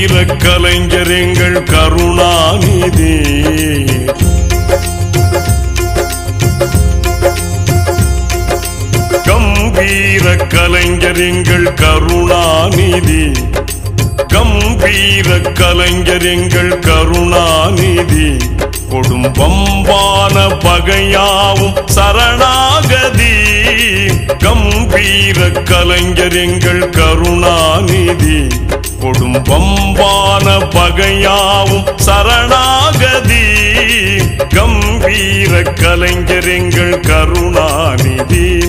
வீர கலைஞர் எங்கள் கருணாநிதி. கம்பீர கலைஞர் எங்கள் கருணாநிதி. கம்பீர கலைஞர் எங்கள் கருணாநிதி. கொடும்பம்பான பகையாவும் சரணாகதி. கம்பீர கலைஞர் எங்கள் கருணாநிதி. கொடும் கொடும்பம்பான பகையாவும் சரணாகதி. கம்பீர கலைஞர் எங்கள் கருணாநிதி.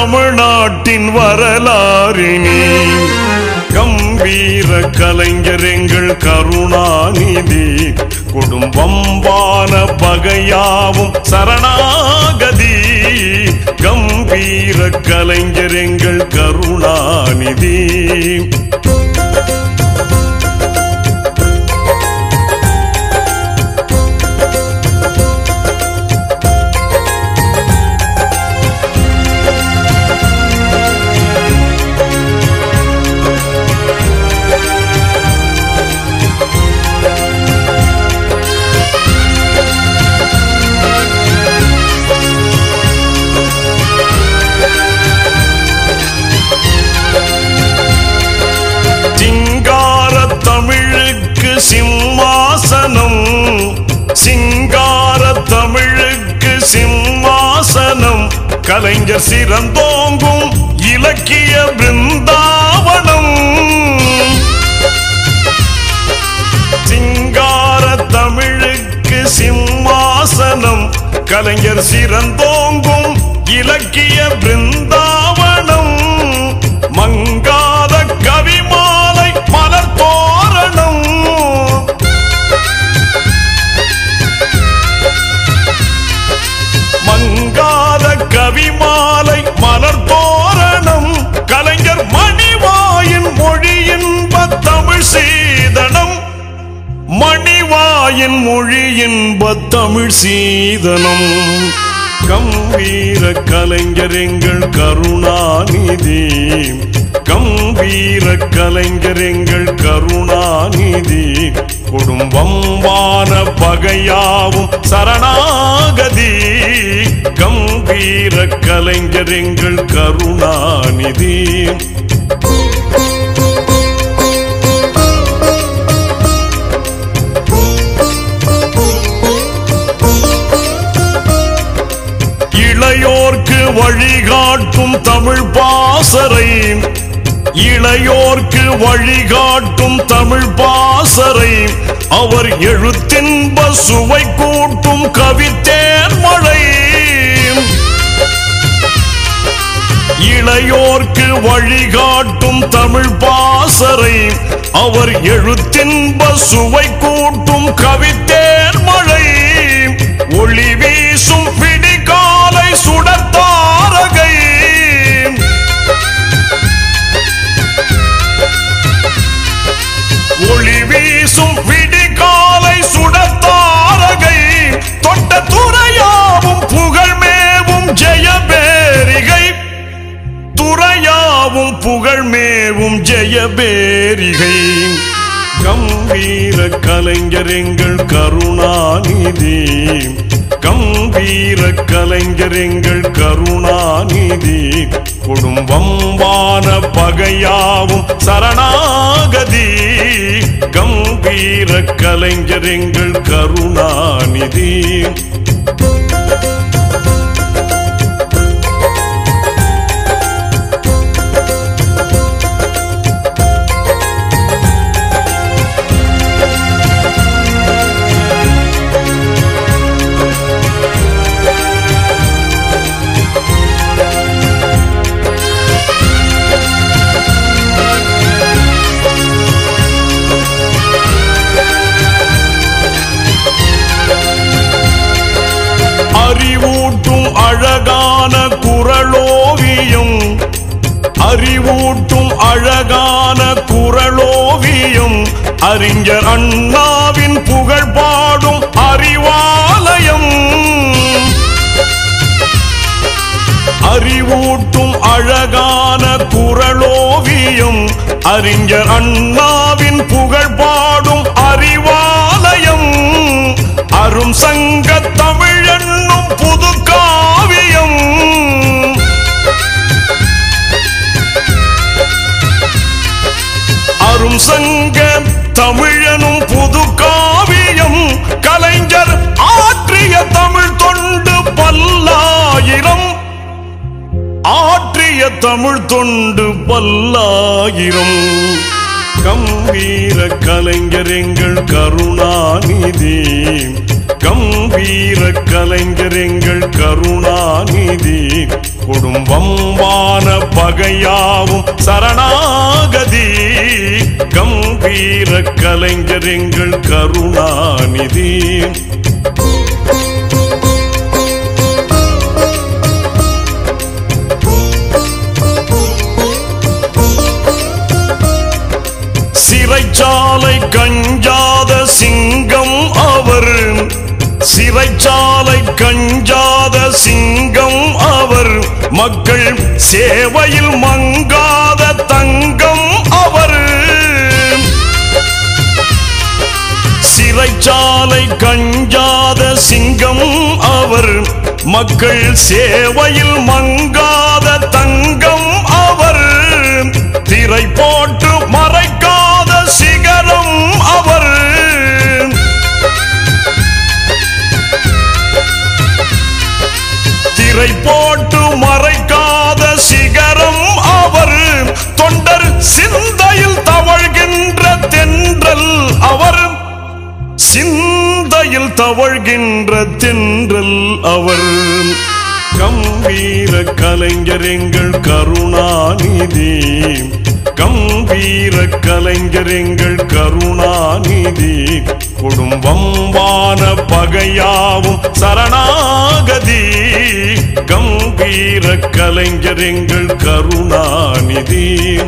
தமிழ்நாட்டின் வரலாறினி. கம்பீர கலைஞர் எங்கள் கருணாநிதி. குடும்பம்பான பகையாவும் சரணாகதி. கம்பீர கலைஞர் எங்கள் கருணாநிதி. கலைஞர் சிறந்தோங்கும் இலக்கிய பிருந்தாவனம். சிங்கார தமிழுக்கு சிம்மாசனம். கலைஞர் சிறந்தோங்கும் இலக்கிய பிருந்த தமிழ் சீதனம். கம்பீர கலைஞர் எங்கள் கருணாநிதி. கம்பீர கலைஞர் எங்கள் கருணாநிதி. குடும்பம்பான பகையாவும் சரணாகதி. கம்பீர கலைஞர் எங்கள் கருணாநிதி. இளையோர்க்கு வழிகாட்டும் தமிழ் பாசரை இளையோர்க்கு வழிகாட்டும் தமிழ் பாசரை அவர் எழுத்தின்ப சுவை கூட்டும் கவித்தேன் மழை. இளையோர்க்கு வழிகாட்டும் தமிழ் பாசரை அவர் எழுத்தின்ப சுவை கூட்டும் கவித்தேன் மழை. ஒளி வீசும் ஜெயபேரிகை கம்பீர கலைஞரெங்கள் கருணாநிதி. கம்பீர கலைஞரெங்கள் கருணாநிதி. குடும்பம்பான பகையாவும் சரணாகதி. கம்பீர கலைஞர் எங்கள் கருணாநிதி. அறிஞர் அண்ணாவின் புகழ் பாடும் அறிவாலயம். அறிவூட்டும் அழகான குரலோவியம் அறிஞர் அண்ணாவின் புகழ் பாடும் அறிவாலயம். அரும் சங்க தமிழ் தொண்டு பல்லாயிரம். கம்பீர கலைஞர் எங்கள் கருணாநிதி. கம்பீர கலைஞர் எங்கள் கருணாநிதி குடும்பம்பான பகையாவும் சரணாகதி. கம்பீர கலைஞர் எங்கள் கருணாநிதி. மக்கள் சேவையில் மங்காத தங்கம் அவர். சிறைச்சாலை கஞ்சாத சிங்கம் அவர். மக்கள் சேவையில் மங்காத தங்கம் அவர். திரை போட்டு திரை போட்டு மறைக்காத சிகரம் அவர். தொண்டர் சிந்தையில் தவழ்கின்ற தென்றல் அவர். சிந்தையில் தவழ்கின்ற தென்றல் அவர். கம்பீர கலைஞர் எங்கள் கருணாநிதி. கம்பீர கலைஞர் எங்கள் கருணாநிதி. குடும்பம்பான பகையாவும் சரணாகதி. கம்பீர கலைஞர் எங்கள் கருணாநிதி.